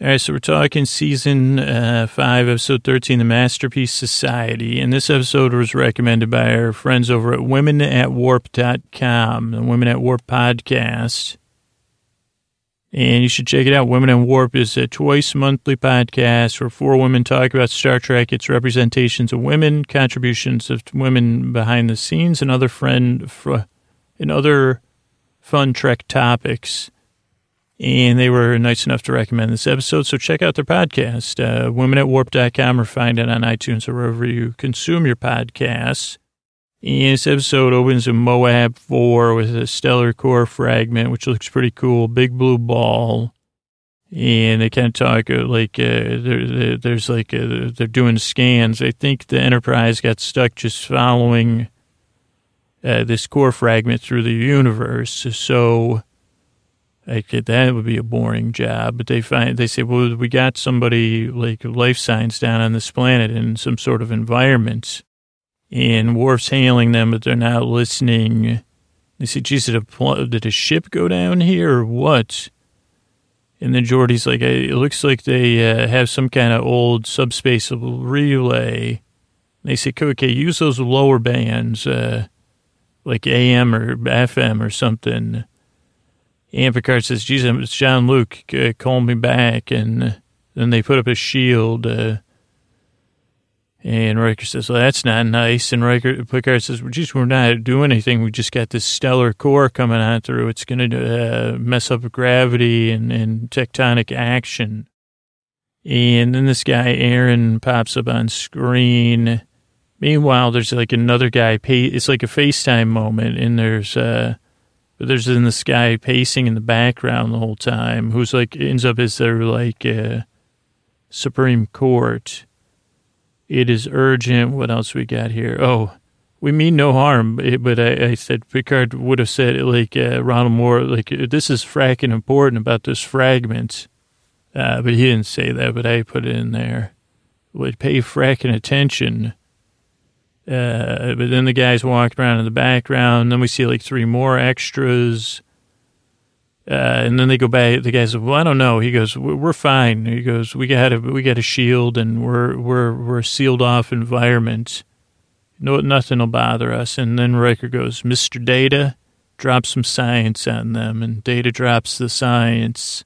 All right, so we're talking season uh, five, episode 13, The Masterpiece Society. And this episode was recommended by our friends over at womenatwarp.com, the Women at Warp podcast. And you should check it out. Women at Warp is a twice monthly podcast where four women talk about Star Trek, its representations of women, contributions of women behind the scenes, and other friend and other fun Trek topics and they were nice enough to recommend this episode. So check out their podcast, uh, womenatwarp.com, or find it on iTunes or wherever you consume your podcasts. And this episode opens in Moab 4 with a stellar core fragment, which looks pretty cool. Big blue ball. And they kind of talk uh, like uh, there, there's like uh, they're doing scans. I think the Enterprise got stuck just following uh, this core fragment through the universe. So like that would be a boring job. But they find they say, well, we got somebody like life science down on this planet in some sort of environment, and Worf's hailing them, but they're not listening. They say, geez, did a, did a ship go down here or what? And then Geordi's like, it looks like they uh, have some kind of old subspace relay. They say, okay, use those lower bands, uh, like AM or FM or something and Picard says, Jesus, it's Jean-Luc, uh, call me back. And then they put up a shield. Uh, and Riker says, well, that's not nice. And Riker, Picard says, well, geez, we're not doing anything. We just got this stellar core coming on through. It's going to uh, mess up gravity and, and tectonic action. And then this guy, Aaron, pops up on screen. Meanwhile, there's like another guy. It's like a FaceTime moment, and there's uh, but there's in this guy pacing in the background the whole time who's like ends up as their like uh, Supreme Court. It is urgent. What else we got here? Oh, we mean no harm. But I, I said Picard would have said like uh, Ronald Moore, like this is frakking important about this fragment. Uh, but he didn't say that, but I put it in there. Would pay frakking attention uh, but then the guys walked around in the background. Then we see like three more extras. Uh, and then they go back. The guy says, "Well, I don't know." He goes, "We're fine." He goes, "We got a we got a shield, and we're we're we're a sealed off environment. No, nothing will bother us." And then Riker goes, "Mister Data, drop some science on them." And Data drops the science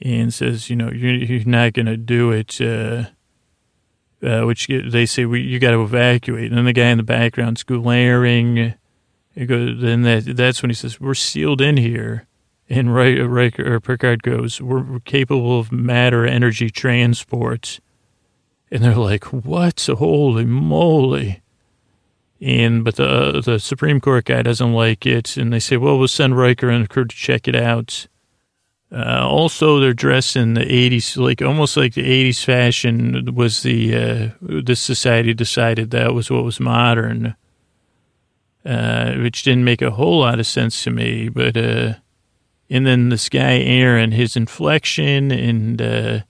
and says, "You know, you're, you're not going to do it." Uh, uh, which they say we, you got to evacuate. And then the guy in the background's glaring. Uh, he goes, then that, that's when he says, "We're sealed in here." And right, uh, right or Picard goes, we're, we're capable of matter energy transport." And they're like, "What? Holy moly!" And but the uh, the Supreme Court guy doesn't like it, and they say, "Well, we'll send Riker and crew to check it out." Uh, also, they're dressed in the 80s, like almost like the 80s fashion was the, uh, this society decided that was what was modern, uh, which didn't make a whole lot of sense to me. But, uh, and then this guy, Aaron, his inflection and, uh,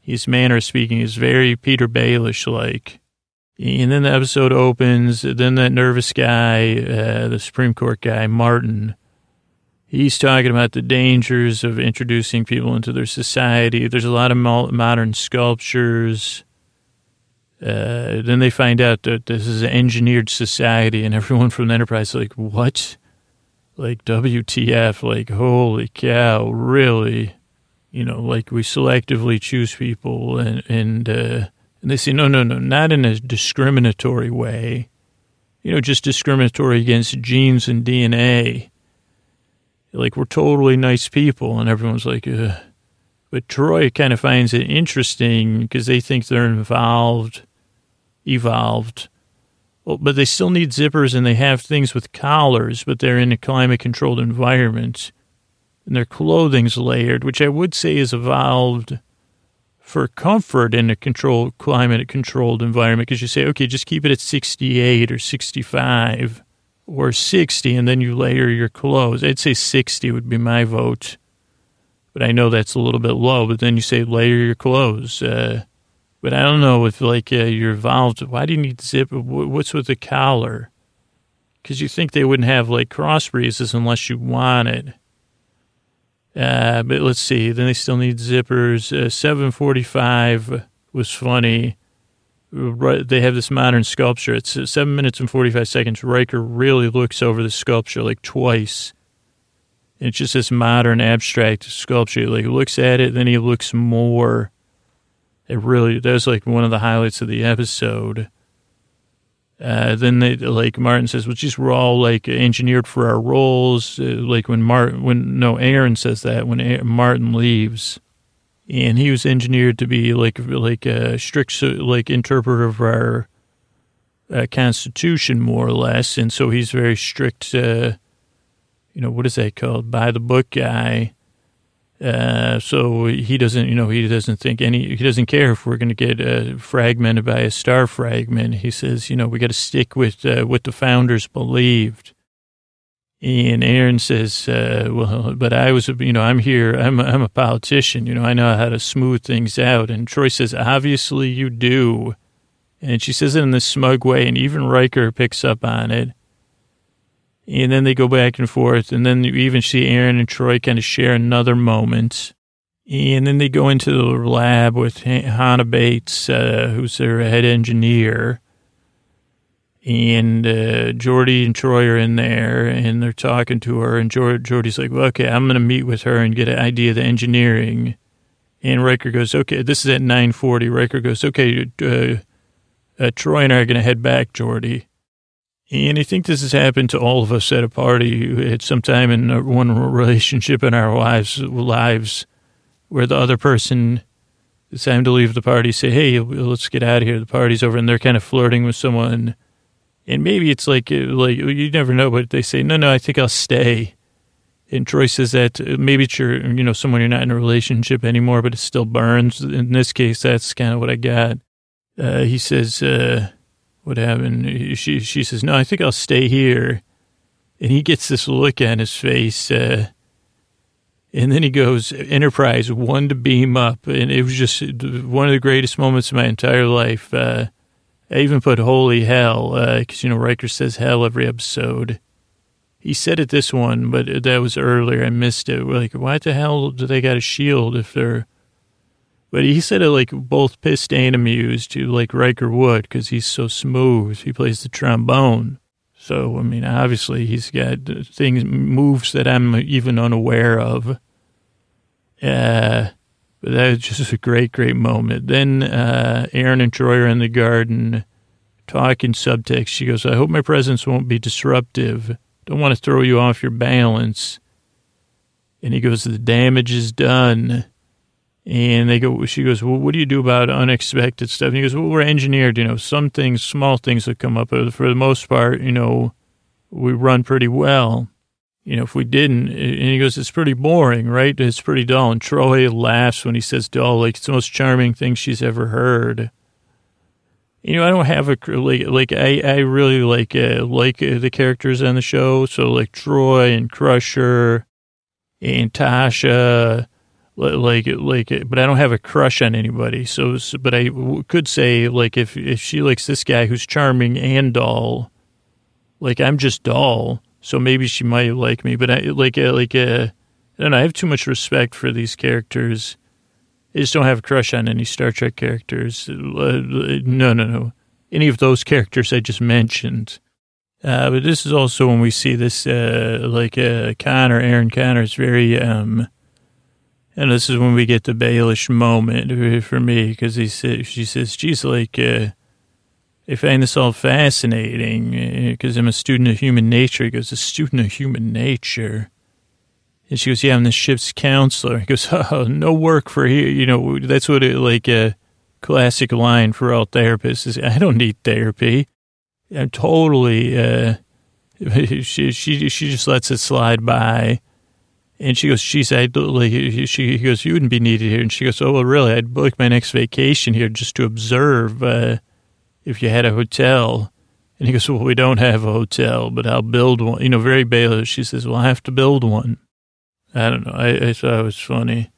his manner of speaking is very Petyr Baelish like. And then the episode opens. Then that nervous guy, uh, the Supreme Court guy, Martin, He's talking about the dangers of introducing people into their society. There's a lot of modern sculptures. Uh, then they find out that this is an engineered society, and everyone from the Enterprise is like, "What? Like WTF? Like holy cow? Really? You know, like we selectively choose people, and and uh, and they say, no, no, no, not in a discriminatory way. You know, just discriminatory against genes and DNA." Like we're totally nice people, and everyone's like, Ugh. but Troi kind of finds it interesting because they think they're involved, evolved. Well, but they still need zippers and they have things with collars, but they're in a climate controlled environment. And their clothing's layered, which I would say is evolved for comfort in a controlled climate controlled environment because you say, okay, just keep it at 68 or 65 or 60 and then you layer your clothes. I'd say 60 would be my vote. But I know that's a little bit low, but then you say layer your clothes. Uh, but I don't know if like uh, you're involved. Why do you need zip? What's with the collar? Because you think they wouldn't have like cross breezes unless you want it. Uh, but let's see. Then they still need zippers. Uh, 745 was funny. Right, they have this modern sculpture. It's uh, seven minutes and 45 seconds. Riker really looks over the sculpture like twice. It's just this modern abstract sculpture. Like looks at it, then he looks more. It really, that was like one of the highlights of the episode. Uh, then they like Martin says, "Well, geez, we're all like engineered for our roles." Uh, like when Martin, when no, Aaron says that when Martin leaves, and he was engineered to be like like a strict like interpreter of our uh, Constitution, more or less, and so he's very strict. Uh, you know what is that called? By the book guy. Uh, so he doesn't, you know, he doesn't think any, he doesn't care if we're going to get uh, fragmented by a star fragment. He says, you know, we got to stick with uh, what the founders believed. And Aaron says, uh, well, but I was, you know, I'm here, I'm, I'm a politician, you know, I know how to smooth things out. And Troi says, obviously you do. And she says it in this smug way, and even Riker picks up on it. And then they go back and forth. And then you even see Aaron and Troi kind of share another moment. And then they go into the lab with Hannah Bates, uh, who's their head engineer. And uh, Geordi and Troi are in there, and they're talking to her. And Geordi's like, well, okay, I'm going to meet with her and get an idea of the engineering. And Riker goes, okay, this is at 940. Riker goes, okay, uh, uh, Troi and I are going to head back, Geordi. And I think this has happened to all of us at a party at some time in one relationship in our lives, lives where the other person, it's time to leave the party, say, hey, let's get out of here. The party's over. And they're kind of flirting with someone. And maybe it's like, like you never know, but they say, no, no, I think I'll stay. And Troi says that maybe it's your, you know, someone you're not in a relationship anymore, but it still burns. In this case, that's kind of what I got. Uh, he says, uh, what happened? She she says, "No, I think I'll stay here." And he gets this look on his face, uh, and then he goes, "Enterprise one to beam up," and it was just one of the greatest moments of my entire life. Uh, I even put "Holy hell" because uh, you know Riker says "hell" every episode. He said it this one, but that was earlier. I missed it. We're like, why the hell do they got a shield if they're but he said it like both pissed and amused to like Riker would because he's so smooth. He plays the trombone. So, I mean, obviously he's got things, moves that I'm even unaware of. Uh, that was just a great, great moment. Then uh, Aaron and Troi are in the garden talking subtext. She goes, I hope my presence won't be disruptive. Don't want to throw you off your balance. And he goes, The damage is done. And they go, she goes, well, what do you do about unexpected stuff? And he goes, well, we're engineered, you know, some things, small things that come up. But for the most part, you know, we run pretty well. You know, if we didn't, and he goes, it's pretty boring, right? It's pretty dull. And Troi laughs when he says dull, like it's the most charming thing she's ever heard. You know, I don't have a like like I I really like uh, like uh, the characters on the show. So like Troi and Crusher and Tasha like like but I don't have a crush on anybody. So, but I could say like if if she likes this guy who's charming and dull, like I'm just dull, so maybe she might like me. But I like uh, like uh, I don't know. I have too much respect for these characters. I just don't have a crush on any Star Trek characters. Uh, no, no, no. Any of those characters I just mentioned. Uh, but this is also when we see this, uh, like uh, Conor, Aaron Conor is very um, and this is when we get the Baelish moment for me because he says, she says, geez, like, uh, I find this all fascinating because uh, I'm a student of human nature. He goes, a student of human nature. And she goes, yeah, I'm the ship's counselor. He goes, oh, no work for here. You know, that's what it, like a classic line for all therapists is, I don't need therapy. I'm totally, uh, she, she, she just lets it slide by. And she goes, she said, like, she goes, you wouldn't be needed here. And she goes, oh, well, really? I'd book my next vacation here just to observe uh, if you had a hotel. And he goes, well, we don't have a hotel, but I'll build one. You know, very Baylor. She says, well, I have to build one. I don't know. I, I thought it was funny.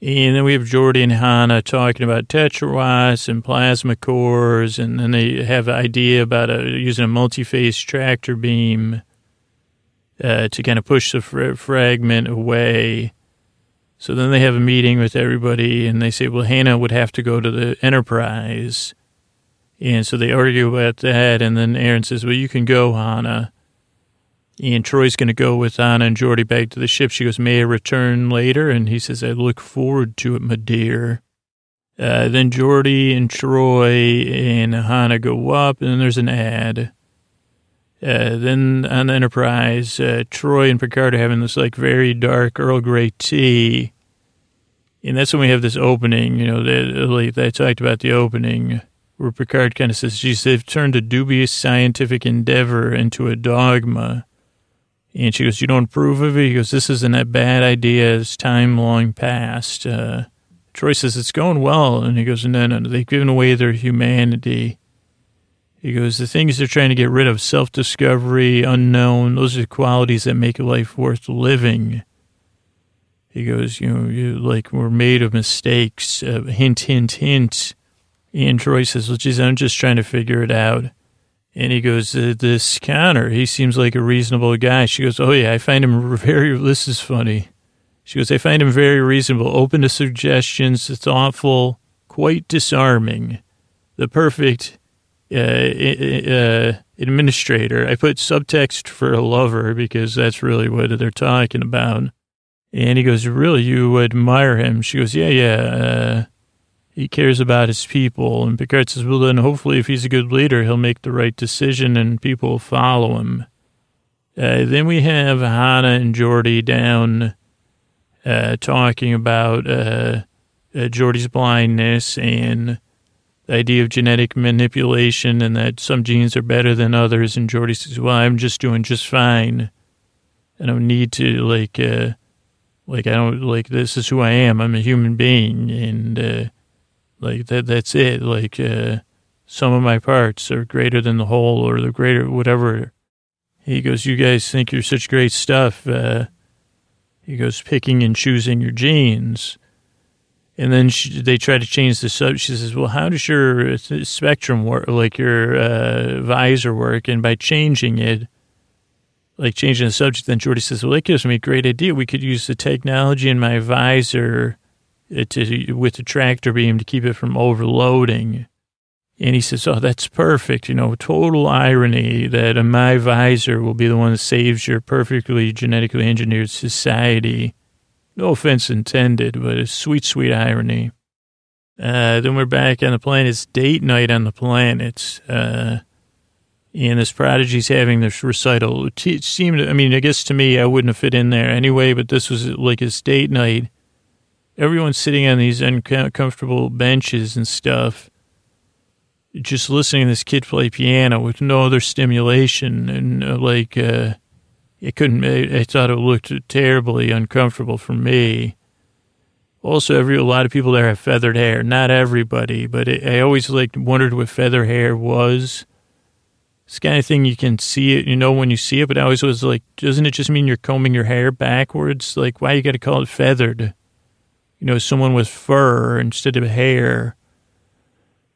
And then we have Geordi and Hannah talking about tetrawatts and plasma cores, and then they have an idea about a, using a multi-phase tractor beam uh, to kind of push the fra- fragment away. So then they have a meeting with everybody and they say, well, Hannah would have to go to the Enterprise. And so they argue about that. And then Aaron says, well, you can go, Hannah. And Troi's going to go with Anna and Geordi back to the ship. She goes, May I return later? And he says, I look forward to it, my dear. Uh, then Geordi and Troi and Hannah go up, and then there's an ad. Uh, then on the Enterprise, uh, Troi and Picard are having this like very dark Earl Grey tea. And that's when we have this opening, you know, that, like, I talked about the opening where Picard kind of says, geez, they've turned a dubious scientific endeavor into a dogma. And she goes, You don't approve of it? He goes, This isn't a bad idea. It's time long past. Uh, Troi says, It's going well. And he goes, No, no, no. They've given away their humanity. He goes, The things they're trying to get rid of self discovery, unknown, those are the qualities that make life worth living. He goes, You know, you like, we're made of mistakes. Uh, hint, hint, hint. And Troi says, Well, geez, I'm just trying to figure it out. And he goes, This Conor, he seems like a reasonable guy. She goes, Oh, yeah, I find him very, this is funny. She goes, I find him very reasonable, open to suggestions, thoughtful, quite disarming, the perfect uh, uh, administrator. I put subtext for a lover because that's really what they're talking about. And he goes, Really, you admire him? She goes, Yeah, yeah. Uh, he cares about his people. And Picard says, well, then hopefully if he's a good leader, he'll make the right decision and people will follow him. Uh, then we have Hannah and Geordi down uh, talking about uh, uh Geordi's blindness and the idea of genetic manipulation and that some genes are better than others. And Geordi says, well, I'm just doing just fine. I don't need to, like, uh, like, I don't, like, this is who I am. I'm a human being. And, uh, like that, that's it. Like, uh, some of my parts are greater than the whole or the greater, whatever. He goes, you guys think you're such great stuff. Uh, he goes, picking and choosing your genes. And then she, they try to change the subject. She says, well, how does your spectrum work, like your uh, visor work? And by changing it, like changing the subject, then Geordi says, well, that gives me a great idea. We could use the technology in my visor to, with the tractor beam to keep it from overloading. And he says, Oh, that's perfect. You know, total irony that my visor will be the one that saves your perfectly genetically engineered society. No offense intended, but a sweet, sweet irony. Uh, then we're back on the planet. It's date night on the planet. Uh, and this prodigy's having this recital. It seemed, I mean, I guess to me, I wouldn't have fit in there anyway, but this was like his date night everyone's sitting on these uncomfortable benches and stuff, just listening to this kid play piano with no other stimulation. And uh, like, uh, it couldn't, I, I thought it looked terribly uncomfortable for me. Also, every, a lot of people there have feathered hair. Not everybody, but it, I always like wondered what feather hair was. It's kind of thing you can see it, you know, when you see it, but I always was like, doesn't it just mean you're combing your hair backwards? Like, why you got to call it feathered? You know, someone with fur instead of hair.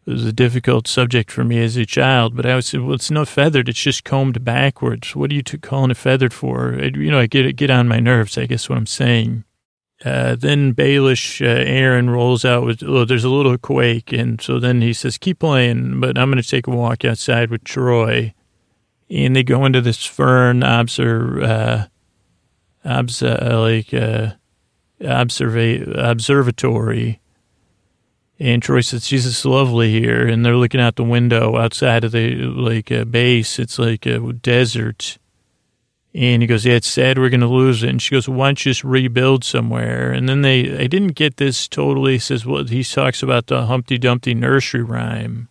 It was a difficult subject for me as a child, but I would say, well, it's not feathered. It's just combed backwards. What are you calling it feathered for? It, you know, I get get on my nerves, I guess what I'm saying. Uh, then Baelish uh, Aaron rolls out with, oh, there's a little quake. And so then he says, keep playing, but I'm going to take a walk outside with Troi. And they go into this fern observe, uh, uh, like, uh, observa- observatory. And Troi says, Jesus, lovely here. And they're looking out the window outside of the like uh, base. It's like a desert. And he goes, yeah, it's sad we're going to lose it. And she goes, why don't you just rebuild somewhere? And then they, I didn't get this totally. He says, well, he talks about the Humpty Dumpty nursery rhyme.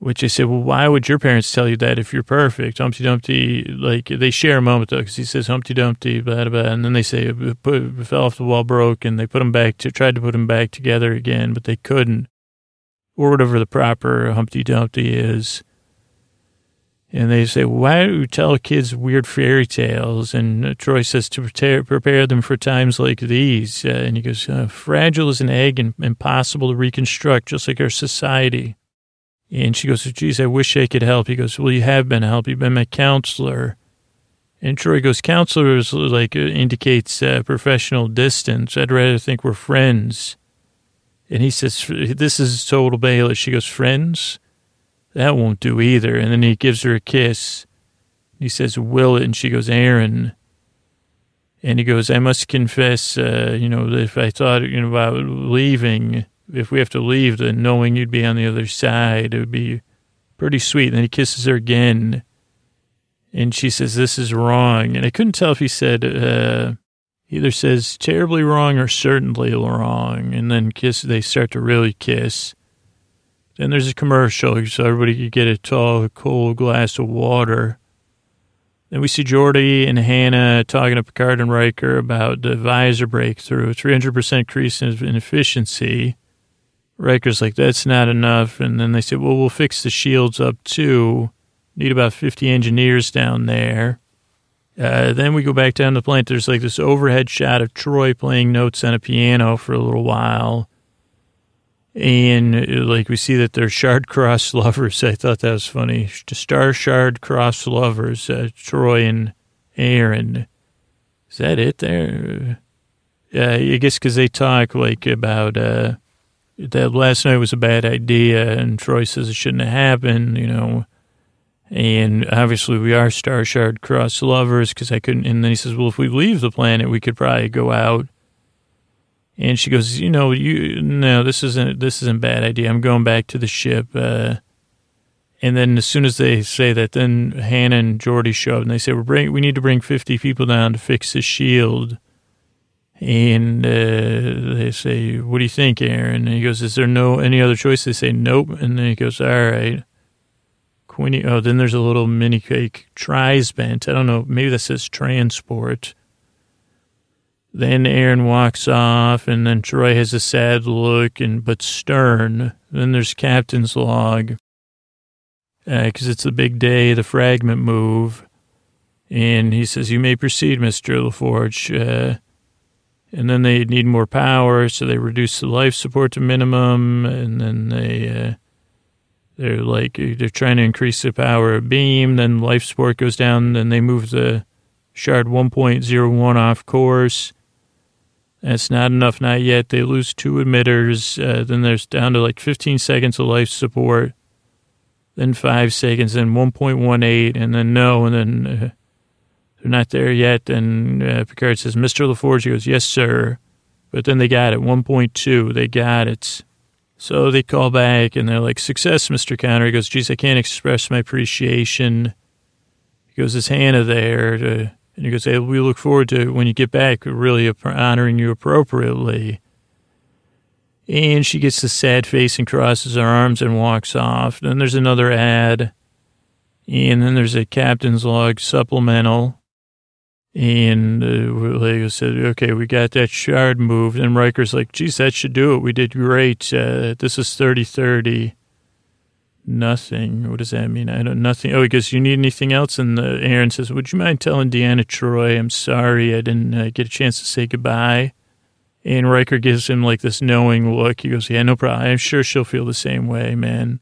Which I said, well, why would your parents tell you that if you're perfect? Humpty Dumpty, like they share a moment though, because he says Humpty Dumpty, blah, blah, blah, and then they say put, fell off the wall, broke, and they put him back to tried to put him back together again, but they couldn't, or whatever the proper Humpty Dumpty is. And they say, why do you tell kids weird fairy tales? And Troi says to prepare, prepare them for times like these. Uh, and he goes, uh, fragile as an egg and impossible to reconstruct, just like our society. And she goes, geez, I wish I could help. He goes, well, you have been a help. You've been my counselor. And Troi goes, counselors like uh, indicates uh, professional distance. I'd rather think we're friends. And he says, this is total Baelish. She goes, friends? That won't do either. And then he gives her a kiss. He says, will it? And she goes, Aaron. And he goes, I must confess, uh, you know, if I thought you know, about leaving, if we have to leave, then knowing you'd be on the other side, it would be pretty sweet. And then he kisses her again. And she says, This is wrong. And I couldn't tell if he said, uh, either says terribly wrong or certainly wrong. And then kiss, they start to really kiss. Then there's a commercial so everybody could get a tall, cold glass of water. Then we see Geordi and Hannah talking to Picard and Riker about the visor breakthrough, 300% increase in efficiency. Riker's like, that's not enough. And then they said, well, we'll fix the shields up too. Need about 50 engineers down there. Uh, then we go back down the plant. There's like this overhead shot of Troi playing notes on a piano for a little while. And uh, like we see that they're shard cross lovers. I thought that was funny. Star shard cross lovers, uh, Troi and Aaron. Is that it there? Yeah, I guess because they talk like about uh, that last night was a bad idea, and Troi says it shouldn't have happened, you know. And obviously, we are Star Shard Cross lovers because I couldn't. And then he says, Well, if we leave the planet, we could probably go out. And she goes, You know, you no, this isn't this isn't a bad idea. I'm going back to the ship. Uh, and then as soon as they say that, then Hannah and Geordi show up and they say, We're bring, We need to bring 50 people down to fix the shield. And uh, they say, What do you think, Aaron? And he goes, Is there no any other choice? They say, Nope. And then he goes, All right. Quinny. Oh, then there's a little mini cake. Tries bent. I don't know. Maybe that says transport. Then Aaron walks off, and then Troi has a sad look and but stern. Then there's captain's log because uh, it's the big day, the fragment move, and he says, "You may proceed, Mister LaForge." Uh, and then they need more power, so they reduce the life support to minimum, and then they. Uh, they're like they're trying to increase the power of beam. Then life support goes down. Then they move the shard 1.01 off course. That's not enough, not yet. They lose two emitters. Uh, then there's down to like 15 seconds of life support. Then five seconds. Then 1.18, and then no, and then uh, they're not there yet. And uh, Picard says, "Mr. LaForge." He goes, "Yes, sir." But then they got it. 1.2. They got it. So they call back and they're like, Success, Mr. Conor. He goes, Geez, I can't express my appreciation. He goes, Is Hannah there? To, and he goes, Hey, we look forward to when you get back, really honoring you appropriately. And she gets the sad face and crosses her arms and walks off. Then there's another ad. And then there's a captain's log supplemental. And uh, I said, okay, we got that shard moved. And Riker's like, geez, that should do it. We did great. Uh, this is 30 30. Nothing. What does that mean? I don't, nothing. Oh, he goes, you need anything else? And uh, Aaron says, would you mind telling Deanna Troi, I'm sorry I didn't uh, get a chance to say goodbye? And Riker gives him like this knowing look. He goes, yeah, no problem. I'm sure she'll feel the same way, man.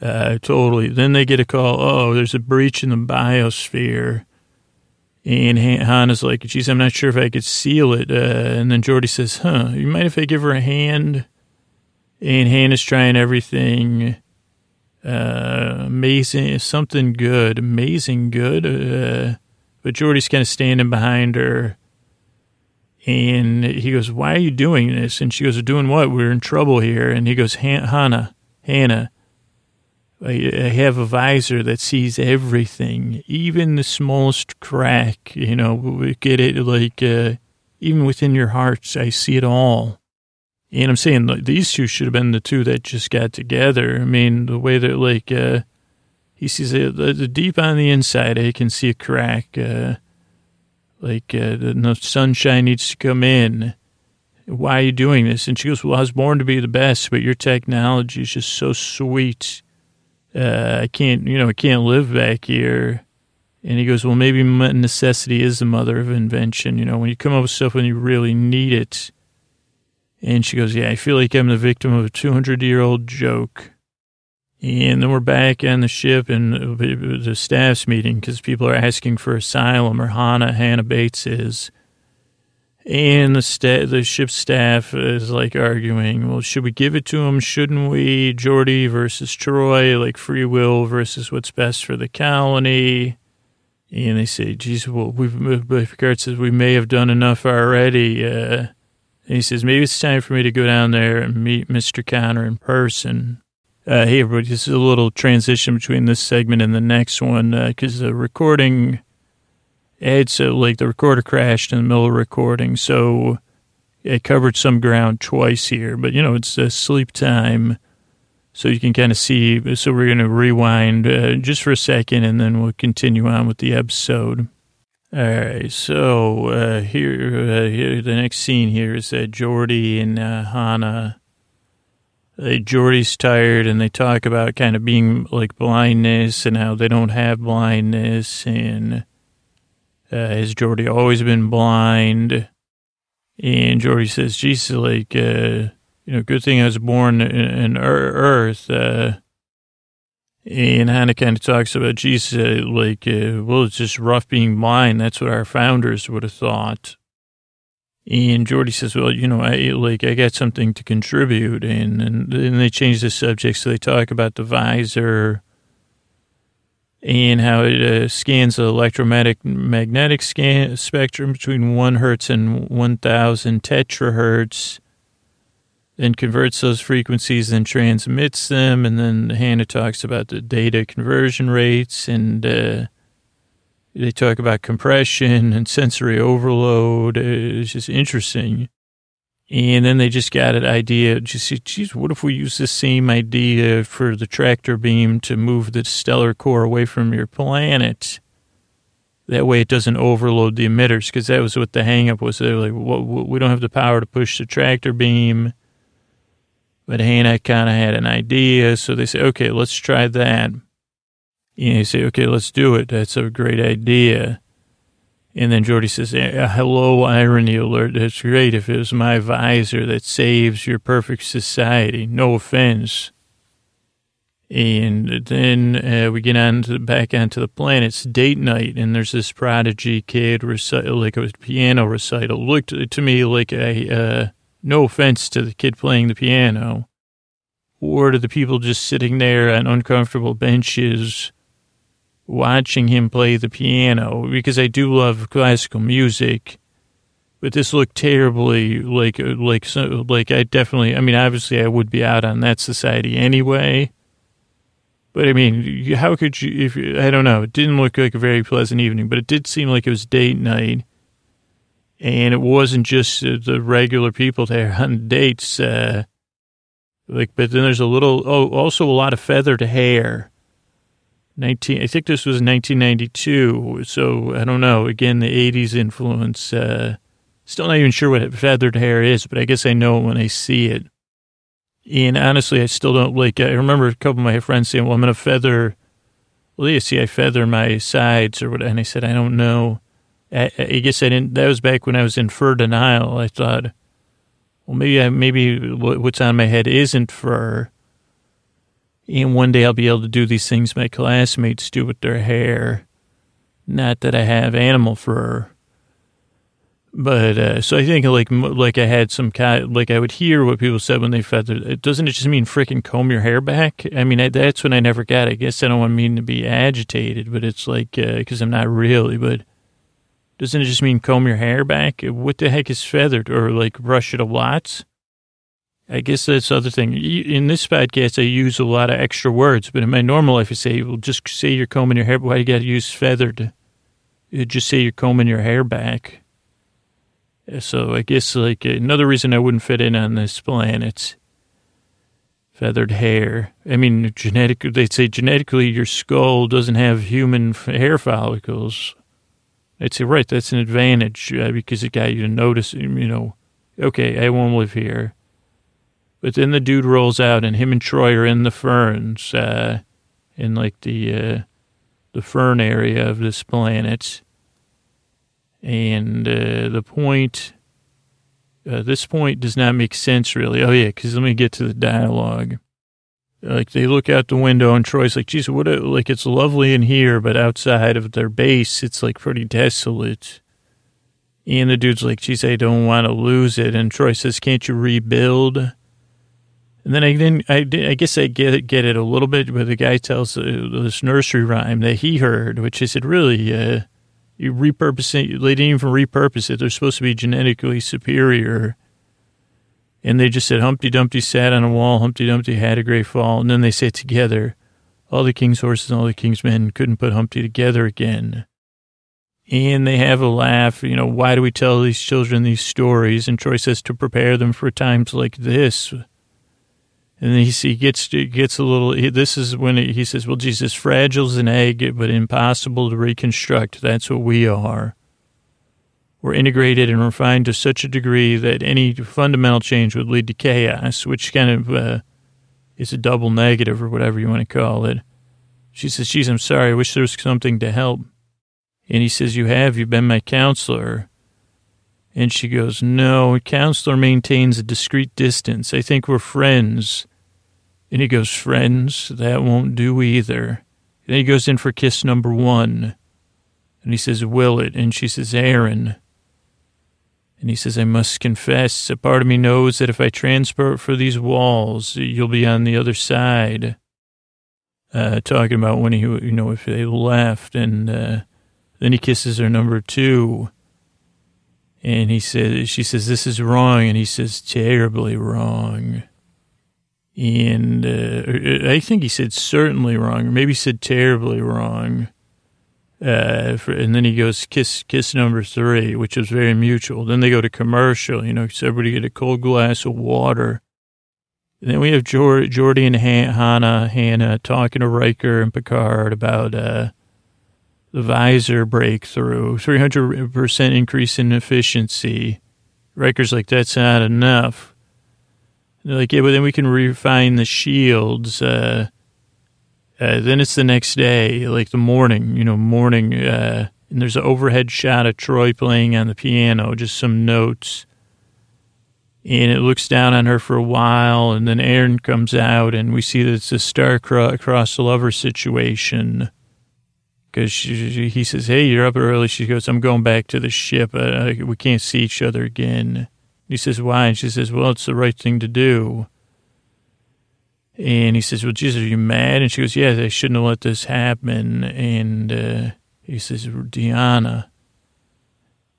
Uh, totally. Then they get a call. Oh, there's a breach in the biosphere. And Hannah's like, geez, I'm not sure if I could seal it. Uh, and then Geordi says, huh, you mind if I give her a hand? And Hannah's trying everything. Uh, amazing, something good, amazing good. Uh, but Geordi's kind of standing behind her. And he goes, why are you doing this? And she goes, doing what? We're in trouble here. And he goes, Hannah, Hannah, I have a visor that sees everything, even the smallest crack. You know, we get it like uh, even within your hearts, I see it all. And I'm saying like, these two should have been the two that just got together. I mean, the way that like uh, he sees it the, the deep on the inside, I can see a crack. Uh, like uh, the sunshine needs to come in. Why are you doing this? And she goes, "Well, I was born to be the best, but your technology is just so sweet." Uh, I can't, you know, I can't live back here. And he goes, well, maybe necessity is the mother of invention. You know, when you come up with stuff when you really need it. And she goes, yeah, I feel like I'm the victim of a 200 year old joke. And then we're back on the ship and the staff's meeting because people are asking for asylum, or Hannah, Hannah Bates is. And the sta- the ship staff is like arguing, well, should we give it to him? Shouldn't we? Geordi versus Troi, like free will versus what's best for the colony. And they say, geez, well, we've, Picard says, we may have done enough already. Uh, and he says, maybe it's time for me to go down there and meet Mr. Conor in person. Uh, hey, everybody, this is a little transition between this segment and the next one because uh, the recording it's uh, like the recorder crashed in the middle of recording, so it covered some ground twice here. But you know, it's uh, sleep time, so you can kind of see. So we're going to rewind uh, just for a second, and then we'll continue on with the episode. All right, so uh, here, uh, here, the next scene here is that Geordi and uh, Hannah. Uh, Geordi's tired, and they talk about kind of being like blindness and how they don't have blindness, and uh, has Geordi always been blind? And Geordi says, Jesus, like, uh, you know, good thing I was born in, in Earth. Uh, and Hannah kind of talks about Jesus, uh, like, uh, well, it's just rough being blind. That's what our founders would have thought. And Geordi says, well, you know, I like, I got something to contribute. And, and then they change the subject. So they talk about the visor and how it uh, scans the electromagnetic scan spectrum between 1 hertz and 1000 tetrahertz, and converts those frequencies and transmits them. And then Hannah talks about the data conversion rates and uh, they talk about compression and sensory overload. It's just interesting. And then they just got an idea. Just, geez, what if we use the same idea for the tractor beam to move the stellar core away from your planet? That way it doesn't overload the emitters, because that was what the hangup was. They're like, well, we don't have the power to push the tractor beam. But Hannah kind of had an idea, so they say, okay, let's try that. And they say, okay, let's do it. That's a great idea. And then Geordi says, hello, irony alert. That's great if it was my visor that saves your perfect society. No offense. And then uh, we get on to, back onto the planet. It's date night, and there's this prodigy kid recital, like a piano recital. Looked to me like a, uh, no offense to the kid playing the piano, or to the people just sitting there on uncomfortable benches watching him play the piano because I do love classical music. But this looked terribly like like like I definitely I mean obviously I would be out on that society anyway. But I mean, how could you? If I don't know, it didn't look like a very pleasant evening, but it did seem like it was date night, and it wasn't just the regular people there on dates. Uh, like, but then there's a little, oh, also a lot of feathered hair 19 i think this was 1992 so i don't know. Again the 80s influence uh, still not even sure what feathered hair is but i guess i know when i see it. And honestly i still don't like i remember a couple of my friends saying well i'm to feather well you see i feather my sides or what and i said i don't know. I, I guess i didn't that was back when i was in fur denial i thought well maybe I, maybe what's on my head isn't fur and one day I'll be able to do these things my classmates do with their hair. Not that I have animal fur. But uh, so I think like like I had some kind like I would hear what people said when they feathered. It doesn't it just mean freaking comb your hair back? I mean I, that's when I never got. It. I guess I don't want mean to be agitated, but it's like because uh, I'm not really. But doesn't it just mean comb your hair back? What the heck is feathered or like brush it a lot? I guess that's the other thing. In this podcast, I use a lot of extra words, but in my normal life, I say, well, just say you're combing your hair. Why you got to use feathered? You just say you're combing your hair back. So I guess like another reason I wouldn't fit in on this planet. Feathered hair. I mean, genetic. they'd say genetically your skull doesn't have human hair follicles. I'd say right. That's an advantage uh, because it got you to notice. You know, okay, I won't live here but then the dude rolls out, and him and Troi are in the ferns, uh, in like the uh, the fern area of this planet. And uh, the point, uh, this point does not make sense really. Oh yeah, because let me get to the dialogue. like they look out the window and Troi's like, geez, what, a, like it's lovely in here, but outside of their base, it's like pretty desolate. And the dude's like, geez, I don't want to lose it. And Troi says, can't you rebuild? And then I didn't, I, I guess I get it, get it a little bit, but the guy tells uh, this nursery rhyme that he heard, which is it really, uh, you repurpose it, they didn't even repurpose it. They're supposed to be genetically superior and they just said Humpty Dumpty sat on a wall, Humpty Dumpty had a great fall, and then they say together, all the king's horses and all the king's men couldn't put Humpty together again. And they have a laugh, you know, why do we tell these children these stories? And Troi says to prepare them for times like this. And he, he gets gets a little. This is when he says, "Well, Jesus, fragile as an egg, but impossible to reconstruct. That's what we are." We're integrated and refined to such a degree that any fundamental change would lead to chaos, which kind of uh, is a double negative or whatever you want to call it. She says, Geez, I'm sorry. I wish there was something to help. And he says, You have. You've been my counselor. And she goes, No, counselor maintains a discreet distance. I think we're friends. And he goes, Friends? That won't do either. then he goes in for kiss number one. And he says, Will it? And she says, Aaron. And he says, I must confess, a part of me knows that if I transport for these walls, you'll be on the other side. Uh, talking about when he, you know, if they left. And uh, then he kisses her number two. And he says, she says, this is wrong. And he says, terribly wrong. And uh, I think he said certainly wrong, or maybe he said terribly wrong. Uh, for, and then he goes kiss kiss number three, which is very mutual. Then they go to commercial. You know, so everybody get a cold glass of water. And then we have Geordi and Hannah, Hannah talking to Riker and Picard about uh, the visor breakthrough, 300% increase in efficiency. Riker's like, that's not enough. And they're like, yeah, but then we can refine the shields. Uh, uh, then it's the next day, like the morning, you know, morning, uh, and there's an overhead shot of Troi playing on the piano, just some notes. And it looks down on her for a while, and then Aaron comes out, and we see that it's a star-crossed lover situation. Because he says, Hey, you're up early. She goes, I'm going back to the ship. Uh, we can't see each other again. He says, Why? And she says, Well, it's the right thing to do. And he says, Well, Jesus, are you mad? And she goes, Yeah, they shouldn't have let this happen. And uh, he says, Deanna.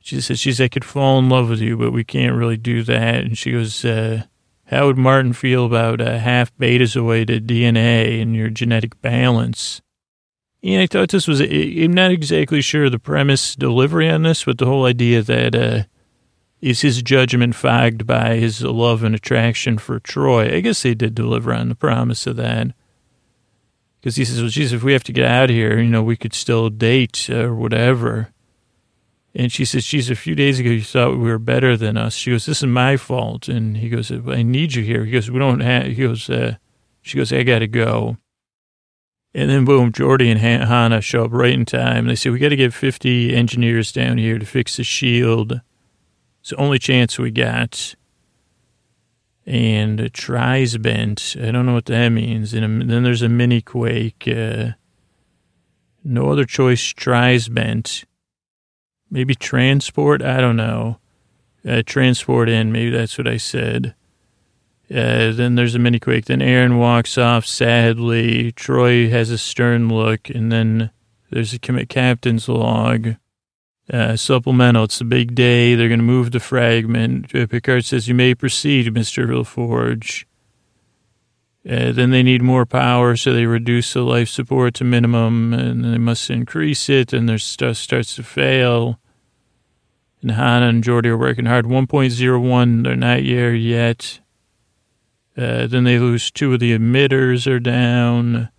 She says, She's, I could fall in love with you, but we can't really do that. And she goes, uh, How would Martin feel about uh, half betazoid DNA and your genetic balance? And I thought this was, I'm not exactly sure the premise delivery on this, but the whole idea that, uh, is his judgment fogged by his love and attraction for Troi? I guess they did deliver on the promise of that. Because he says, well, geez, if we have to get out of here, you know, we could still date or whatever. And she says, geez, a few days ago you thought we were better than us. She goes, this is my fault. And he goes, I need you here. He goes, we don't have, he goes, uh, she goes, I got to go. And then boom, Geordi and Hannah show up right in time. They say, we got to get 50 engineers down here to fix the shield it's the only chance we got. And a tries bent. I don't know what that means. And then there's a mini quake. Uh, no other choice. Tries bent. Maybe transport. I don't know. Uh, transport in. Maybe that's what I said. Uh, then there's a mini quake. Then Aaron walks off sadly. Troi has a stern look, and then there's a captain's log. Uh, supplemental. It's a big day. They're going to move the fragment. Uh, Picard says, You may proceed, Mr. LaForge. Uh, then they need more power, so they reduce the life support to minimum, and they must increase it, and their stuff starts to fail. And Hannah and Geordi are working hard. 1.01, they're not there yet. Uh, then they lose two of the emitters are down.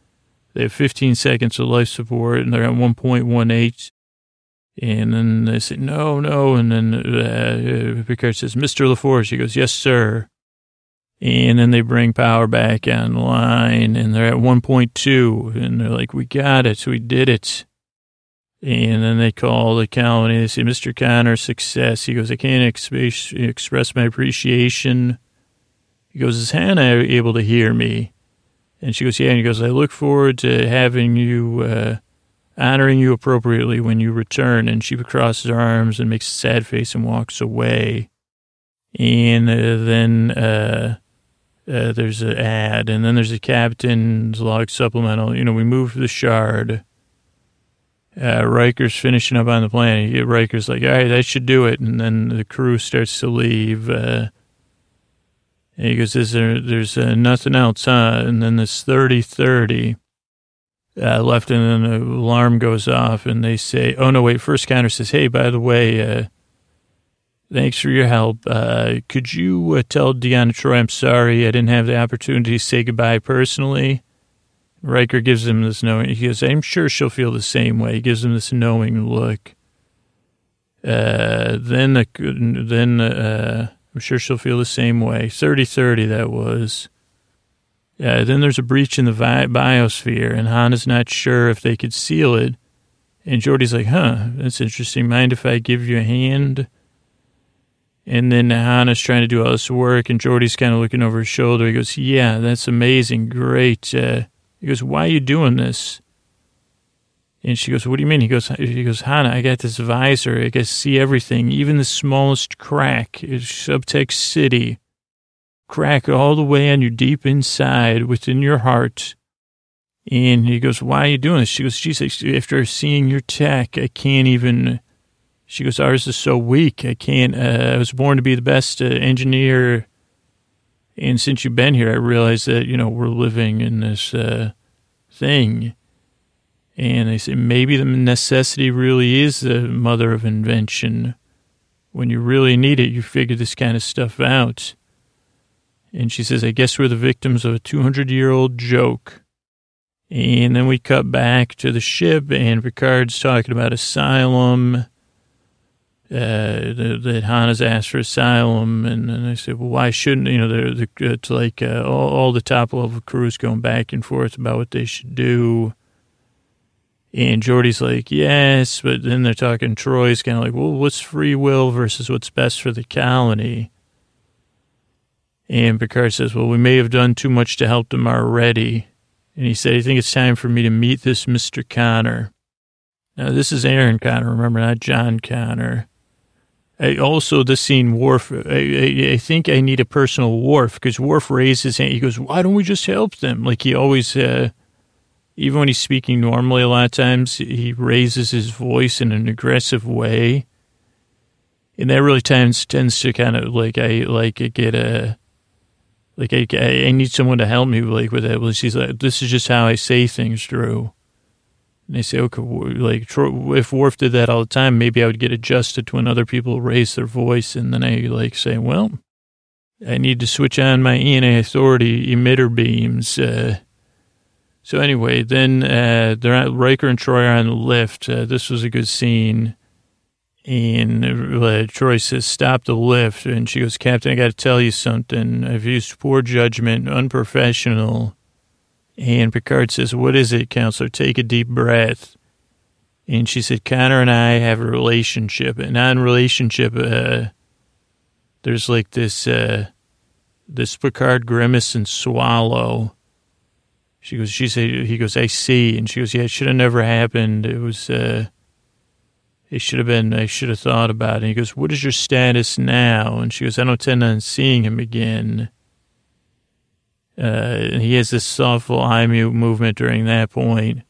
They have 15 seconds of life support, and they're at 1.18. And then they say, no, no. And then uh, Picard says, Mr. LaForge. He goes, yes, sir. And then they bring power back online and they're at 1.2 and they're like, we got it. We did it. And then they call the colony. They say, Mr. Conor, success. He goes, I can't express, express my appreciation. He goes, is Hannah able to hear me? And she goes, yeah. And he goes, I look forward to having you, uh, honoring you appropriately when you return. And she crosses her arms and makes a sad face and walks away. And uh, then uh, uh, there's an ad, and then there's a captain's log supplemental. You know, we move the shard. Uh, Riker's finishing up on the planet. Riker's like, all right, I should do it. And then the crew starts to leave. And he goes, is there, there's uh, nothing else, huh? And then this 3030 uh, left, and then the alarm goes off, and they say, oh, no, wait, first counter says, hey, by the way, uh, thanks for your help. Uh, could you uh, tell Deanna Troi I'm sorry I didn't have the opportunity to say goodbye personally? Riker gives him this knowing. He goes, I'm sure she'll feel the same way. He gives him this knowing look. Uh, then, the, then, uh, I'm sure she'll feel the same way. 30-30, that was. Yeah, then there's a breach in the vi- biosphere, and Hannah's not sure if they could seal it. And Geordi's like, huh, that's interesting. Mind if I give you a hand? And then Hannah's trying to do all this work, and Geordi's kind of looking over his shoulder. He goes, yeah, that's amazing. Great. Uh, he goes, why are you doing this? And she goes, what do you mean? He goes, he goes, Hannah, I got this visor. I can see everything, even the smallest crack. It's Subtext City. Crack all the way on your deep inside within your heart. And he goes, why are you doing this? She goes, geez, after seeing your tech, I can't even, she goes, ours is so weak. I can't, uh, I was born to be the best uh, engineer. And since you've been here, I realize that, you know, we're living in this uh, thing and they say maybe the necessity really is the mother of invention. When you really need it, you figure this kind of stuff out. And she says, I guess we're the victims of a 200 year old joke. And then we cut back to the ship, and Picard's talking about asylum. Uh, that Hannah's asked for asylum, and then I said, "Well, why shouldn't you know?" They're, they're, it's like uh, all, all the top level crews going back and forth about what they should do. And Geordi's like, yes, but then they're talking, Troi's kind of like, well, what's free will versus what's best for the colony? And Picard says, well, we may have done too much to help them already. And he said, I think it's time for me to meet this Mr. Conor. Now, this is Aaron Conor, remember, not John Connor. I also, this scene, Worf, I, I, I, think I need a personal Worf because Worf raises his hand. He goes, why don't we just help them? Like he always, uh, even when he's speaking normally, a lot of times he raises his voice in an aggressive way. And that really tends tends to kind of like I like get a like I, I need someone to help me like with that. Well, she's like, this is just how I say things, Drew. And they say, okay, like if Worf did that all the time, maybe I would get adjusted to when other people raise their voice, and then I like say, well, I need to switch on my ENA authority emitter beams. Uh, so anyway, then uh, they're at, Riker and Troi are on the lift. Uh, this was a good scene. And uh, Troi says, stop the lift. And she goes, Captain, I got to tell you something. I've used poor judgment, unprofessional. And Picard says, what is it, counselor? Take a deep breath. And she said, Conor and I have a relationship. A non-relationship, uh, there's like this, uh, this Picard grimace and swallow she goes, she said, he goes, I see. And she goes, yeah, it should have never happened. It was, uh, it should have been, I should have thought about it. And he goes, what is your status now? And she goes, I don't intend on seeing him again. Uh, and he has this thoughtful eye movement during that point.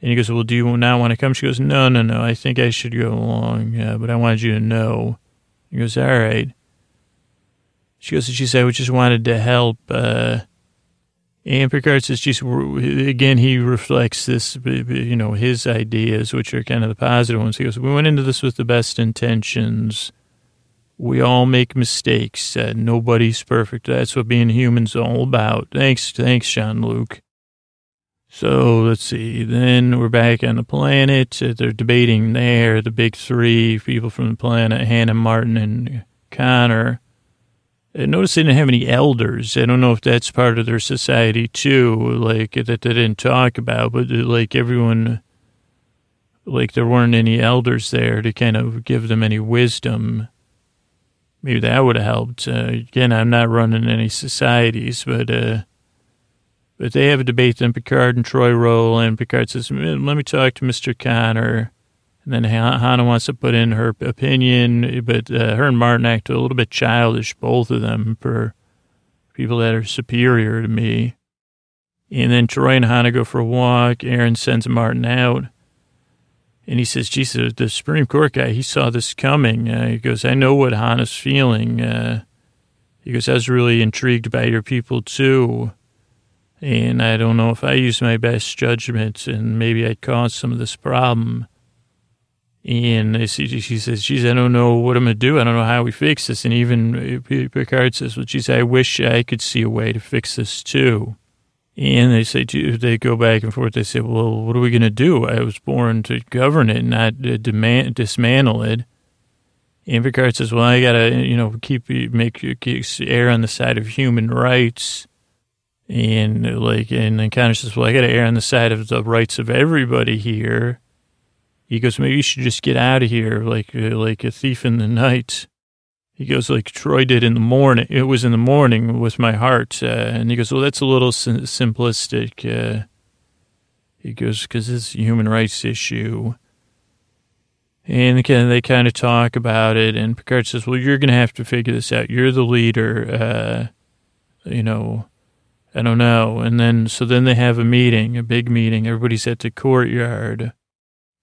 And he goes, well, do you now want to come? She goes, no, no, no. I think I should go along, uh, but I wanted you to know. He goes, all right. She goes, she said, I just wanted to help, uh, and Picard says, geez, again, he reflects this, you know, his ideas, which are kind of the positive ones. He goes, we went into this with the best intentions. We all make mistakes. Uh, nobody's perfect. That's what being human's all about. Thanks, thanks, Jean Luc. So let's see. Then we're back on the planet. Uh, they're debating there. The big three people from the planet, Hannah, Martin, and Conor. I noticed they didn't have any elders. I don't know if that's part of their society too, like that they didn't talk about, but like everyone, like there weren't any elders there to kind of give them any wisdom. Maybe that would have helped. Uh, again, I'm not running any societies, but uh, But they have a debate, then Picard and Troi roll, and Picard says, let me talk to Mr. Conor. And then Hannah wants to put in her opinion, but uh, her and Martin act a little bit childish, both of them, for people that are superior to me. And then Troi and Hannah go for a walk. Aaron sends Martin out. And he says, Jesus, the Supreme Court guy, he saw this coming. Uh, he goes, I know what Hannah's feeling. Uh, he goes, I was really intrigued by your people too. And I don't know if I used my best judgment and maybe I caused some of this problem. And she says, geez, I don't know what I'm going to do. I don't know how we fix this. And even Picard says, well, geez, I wish I could see a way to fix this too. And they say, they go back and forth. They say, well, what are we going to do? I was born to govern it, not demand, dismantle it. And Picard says, well, I got to, you know, keep, make, err on the side of human rights. And like, and then Conor says, well, I got to err on the side of the rights of everybody here. He goes, maybe you should just get out of here like, uh, like a thief in the night. He goes, like Troi did in the morning. It was in the morning with my heart. Uh, and he goes, well, that's a little sim- simplistic. Uh, he goes, because it's a human rights issue. And again, they kind of talk about it. And Picard says, well, you're going to have to figure this out. You're the leader. Uh, you know, I don't know. And then, so then they have a meeting, a big meeting. Everybody's at the courtyard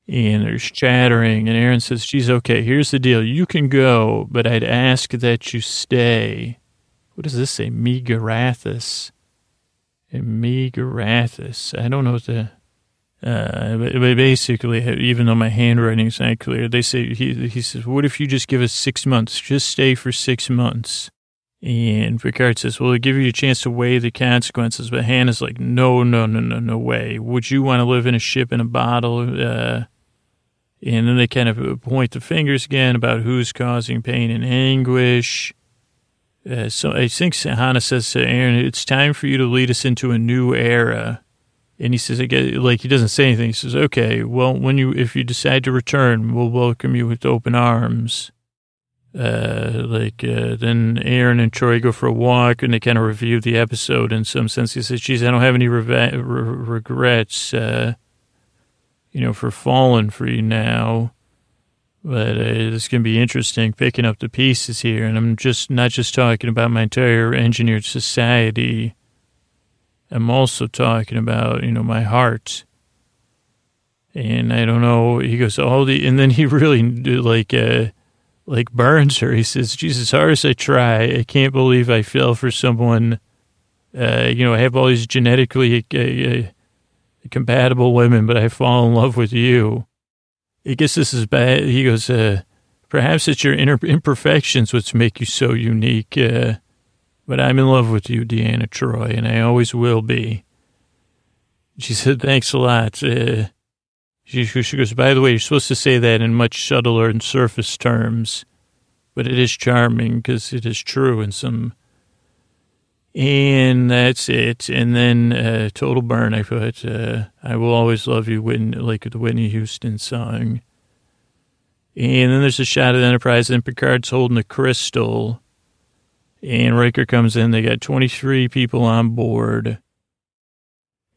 and there's chattering. And Aaron says, geez, okay, here's the deal. You can go, but I'd ask that you stay. What does this say? Megarathis. Megarathis. I don't know what the. Uh, but, basically, even though my handwriting is not clear, they say he he says, "What if you just give us six months? Just stay for six months." And Picard says, "Well, it'll give you a chance to weigh the consequences." But Hannah's like, "No, no, no, no, no way. Would you want to live in a ship in a bottle?" Uh, and then they kind of point the fingers again about who's causing pain and anguish. Uh, so I think Hannah says to Aaron, "It's time for you to lead us into a new era." And he says, "I like he doesn't say anything." He says, "Okay, well, when you if you decide to return, we'll welcome you with open arms." Uh, like uh, then Aaron and Troi go for a walk and they kind of review the episode in some sense. He says, "Geez, I don't have any re- regrets." Uh, you know, for falling for you now. But uh, it's going to be interesting picking up the pieces here. And I'm just not just talking about my entire engineered society. I'm also talking about, you know, my heart. And I don't know, he goes, all the, and then he really, like, uh, like burns her. He says, Jesus, hard as I try, I can't believe I fell for someone, uh, you know, I have all these genetically, uh, uh compatible women, but I fall in love with you. I guess this is bad. He goes, uh, perhaps it's your inner imperfections which make you so unique. Uh, but I'm in love with you, Deanna Troi, and I always will be. She said, thanks a lot. Uh, she, she goes, by the way, you're supposed to say that in much subtler and surface terms, but it is charming because it is true in some and that's it. And then uh, Total Burn, I put, uh, I Will Always Love You, Whitney, like the Whitney Houston song. And then there's a shot of the Enterprise, and Picard's holding the crystal. And Riker comes in. They got 23 people on board.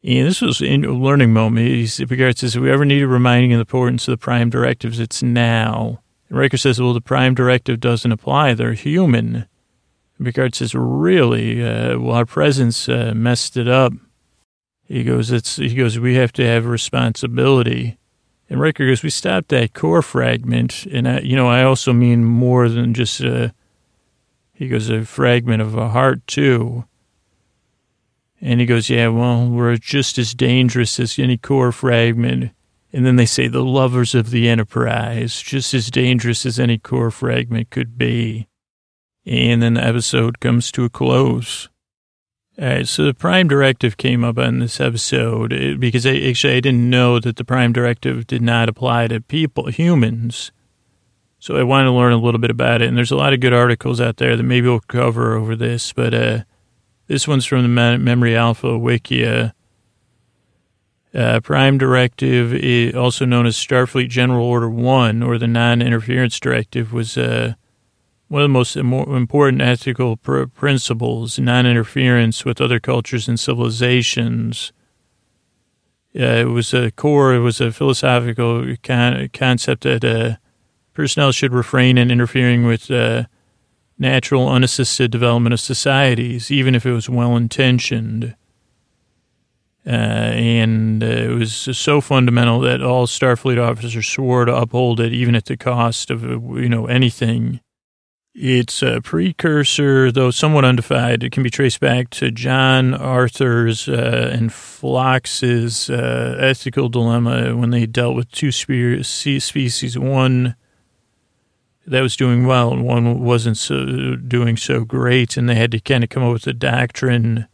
And this was a learning moment. Picard says, if we ever need a reminding of the importance of the prime directives, it's now. And Riker says, well, the prime directive doesn't apply. They're human. Picard says, really? Uh, well, our presence uh, messed it up. He goes, it's, he goes, we have to have responsibility. And Riker goes, we stopped that core fragment. And, I, you know, I also mean more than just a, he goes, a fragment of a heart, too. And he goes, yeah, well, we're just as dangerous as any core fragment. And then they say the lovers of the Enterprise, just as dangerous as any core fragment could be. And then the episode comes to a close. All right, so the Prime Directive came up on this episode eh, because I, actually I didn't know that the Prime Directive did not apply to people, humans. So I wanted to learn a little bit about it. And there's a lot of good articles out there that maybe we'll cover over this. But uh, this one's from the Memory Alpha Wikia. Uh, Prime Directive, also known as Starfleet General Order 1 or the Non Interference Directive, was. Uh, one of the most important ethical pr- principles, non-interference with other cultures and civilizations. Uh, it was a core, it was a philosophical con- concept that uh, personnel should refrain in interfering with uh, natural, unassisted development of societies, even if it was well-intentioned. Uh, and uh, it was so fundamental that all Starfleet officers swore to uphold it, even at the cost of you know anything. It's a precursor, though somewhat undefined. It can be traced back to John Archer's uh, and Phlox's uh, ethical dilemma when they dealt with two spe- species, one that was doing well and one wasn't so, doing so great, and they had to kind of come up with a doctrine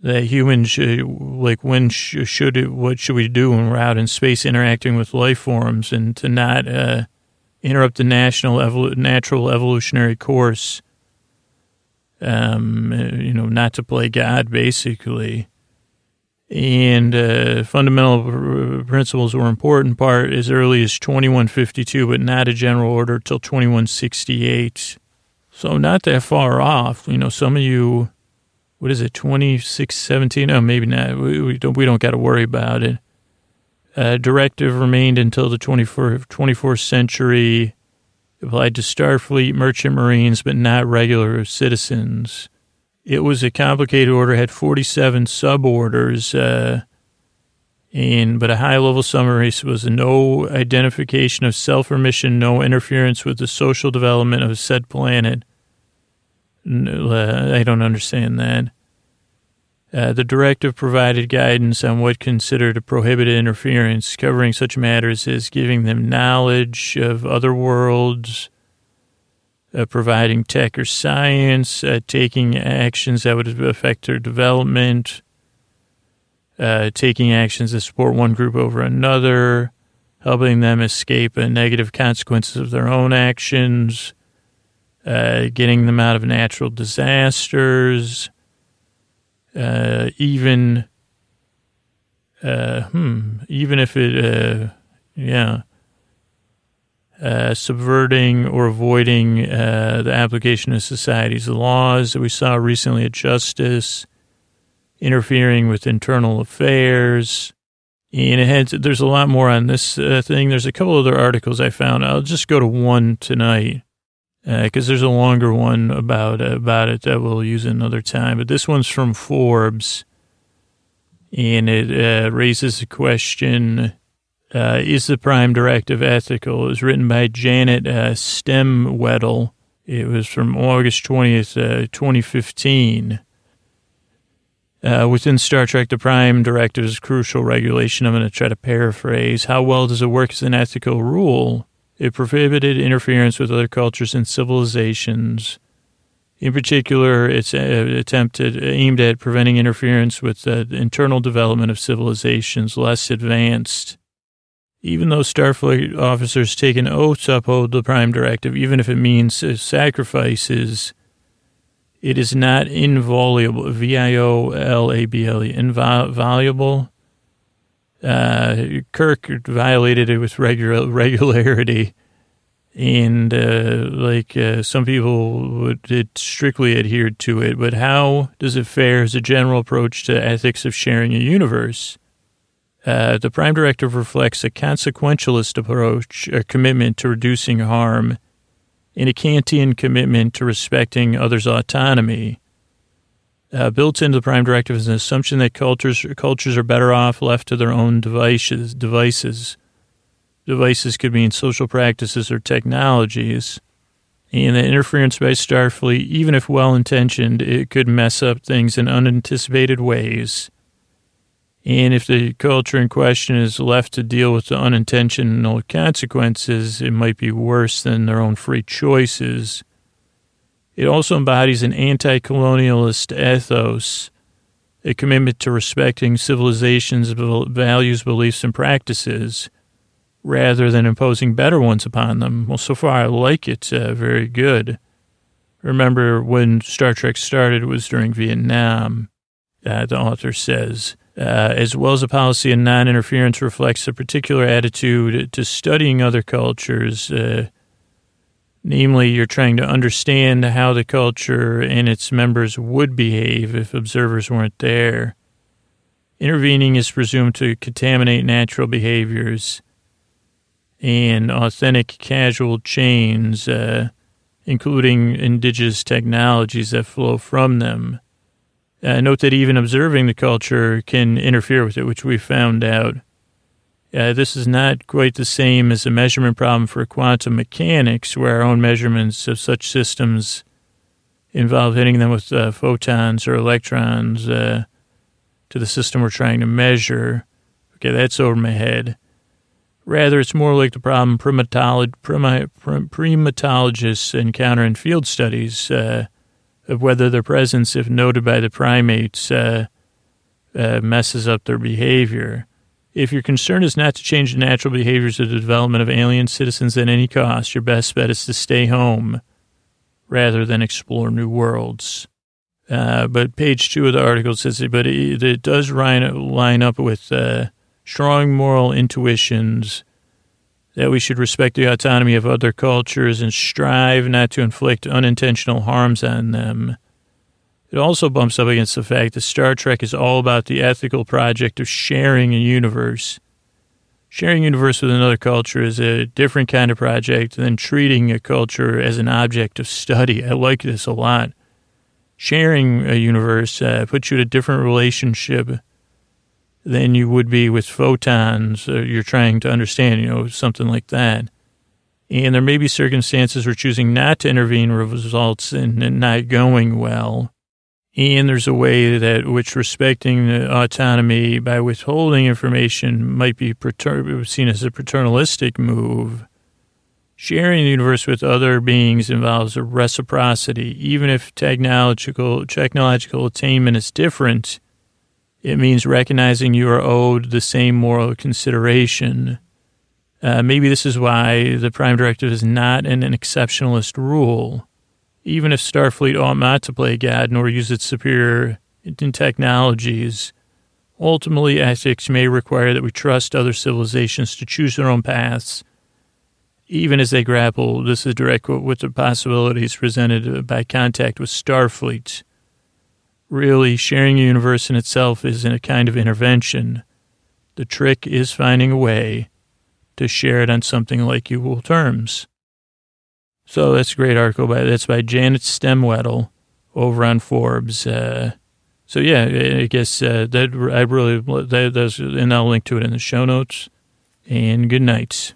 that humans should, like, when sh- should it, what should we do when we're out in space interacting with life forms and to not uh, interrupt the national natural evolutionary course, um, you know, not to play God, basically. And uh, fundamental principles were important part as early as 2152, but not a general order till 2168. So not that far off. You know, some of you what is it, 2617? Oh, maybe not. We, we don't, we don't got to worry about it. Uh, directive remained until the 24th, 24th century, applied to Starfleet, merchant marines, but not regular citizens. It was a complicated order, had 47 suborders, uh, and but a high level summary was no identification of self or mission, no interference with the social development of said planet, uh, I don't understand that. Uh, the directive provided guidance on what considered a prohibited interference, covering such matters as giving them knowledge of other worlds, uh, providing tech or science, uh, taking actions that would affect their development, uh, taking actions that support one group over another, helping them escape negative consequences of their own actions uh, getting them out of natural disasters, uh, even, uh, hmm, even if it, uh, yeah, uh, subverting or avoiding uh, the application of society's laws that we saw recently at Justice, interfering with internal affairs. And it had, there's a lot more on this thing. There's a couple other articles I found. I'll just go to one tonight because uh, there's a longer one about uh, about it that we'll use another time. But this one's from Forbes, and it uh, raises a question: uh, Is the Prime Directive ethical? It was written by Janet uh, Stemwedel. It was from August twentieth, uh, twenty fifteen. within Star Trek, the Prime Directive is crucial regulation. I'm going to try to paraphrase. How well does it work as an ethical rule? It prohibited interference with other cultures and civilizations. In particular, it's uh, attempted aimed at preventing interference with the internal development of civilizations less advanced. Even though Starfleet officers take an oath to uphold the Prime Directive, even if it means uh, sacrifices, it is not inviolable. V i o l a b l e inviolable uh, Kirk violated it with regular regularity, and uh, like uh, some people would it strictly adhered to it. But how does it fare as a general approach to ethics of sharing a universe? Uh, the Prime Directive reflects a consequentialist approach, a commitment to reducing harm, and a Kantian commitment to respecting others' autonomy. Uh, built into the Prime Directive is an assumption that cultures cultures are better off left to their own devices. Devices, devices could mean social practices or technologies, and that interference by Starfleet, even if well intentioned, it could mess up things in unanticipated ways. And if the culture in question is left to deal with the unintentional consequences, it might be worse than their own free choices. It also embodies an anti colonialist ethos, a commitment to respecting civilization's values, beliefs, and practices rather than imposing better ones upon them. Well, so far I like it uh, very good. Remember when Star Trek started, it was during Vietnam, uh, the author says. Uh, as well as a policy of non interference reflects a particular attitude to studying other cultures, uh, Namely, you're trying to understand how the culture and its members would behave if observers weren't there. Intervening is presumed to contaminate natural behaviors and authentic causal chains, uh, including indigenous technologies that flow from them. Uh, note that even observing the culture can interfere with it, which we found out. Uh, this is not quite the same as a measurement problem for quantum mechanics, where our own measurements of such systems involve hitting them with uh, photons or electrons uh, to the system we're trying to measure. Okay, that's over my head. Rather, it's more like the problem primatolog- primatologists encounter in field studies uh, of whether their presence, if noted by the primates, uh, uh, messes up their behavior. If your concern is not to change the natural behaviors of the development of alien citizens at any cost, your best bet is to stay home rather than explore new worlds. Uh, but page two of the article says, it, but it, it does line, line up with uh, strong moral intuitions that we should respect the autonomy of other cultures and strive not to inflict unintentional harms on them. It also bumps up against the fact that Star Trek is all about the ethical project of sharing a universe. Sharing a universe with another culture is a different kind of project than treating a culture as an object of study. I like this a lot. Sharing a universe uh, puts you in a different relationship than you would be with photons. Uh, you're trying to understand, you know, something like that. And there may be circumstances where choosing not to intervene results in not going well. And there's a way that which respecting autonomy by withholding information might be seen as a paternalistic move. Sharing the universe with other beings involves a reciprocity. Even if technological technological attainment is different, it means recognizing you are owed the same moral consideration. Uh, maybe this is why the Prime Directive is not an, an exceptionalist rule even if Starfleet ought not to play God nor use its superior technologies, ultimately ethics may require that we trust other civilizations to choose their own paths, even as they grapple, this is direct quote, with the possibilities presented by contact with Starfleet. Really, sharing a universe in itself is in a kind of intervention. The trick is finding a way to share it on something like equal terms. So that's a great article by that's by Janet Stemwedel over on Forbes. Uh, so yeah, I guess uh, that I really that, that's and I'll link to it in the show notes. And good night.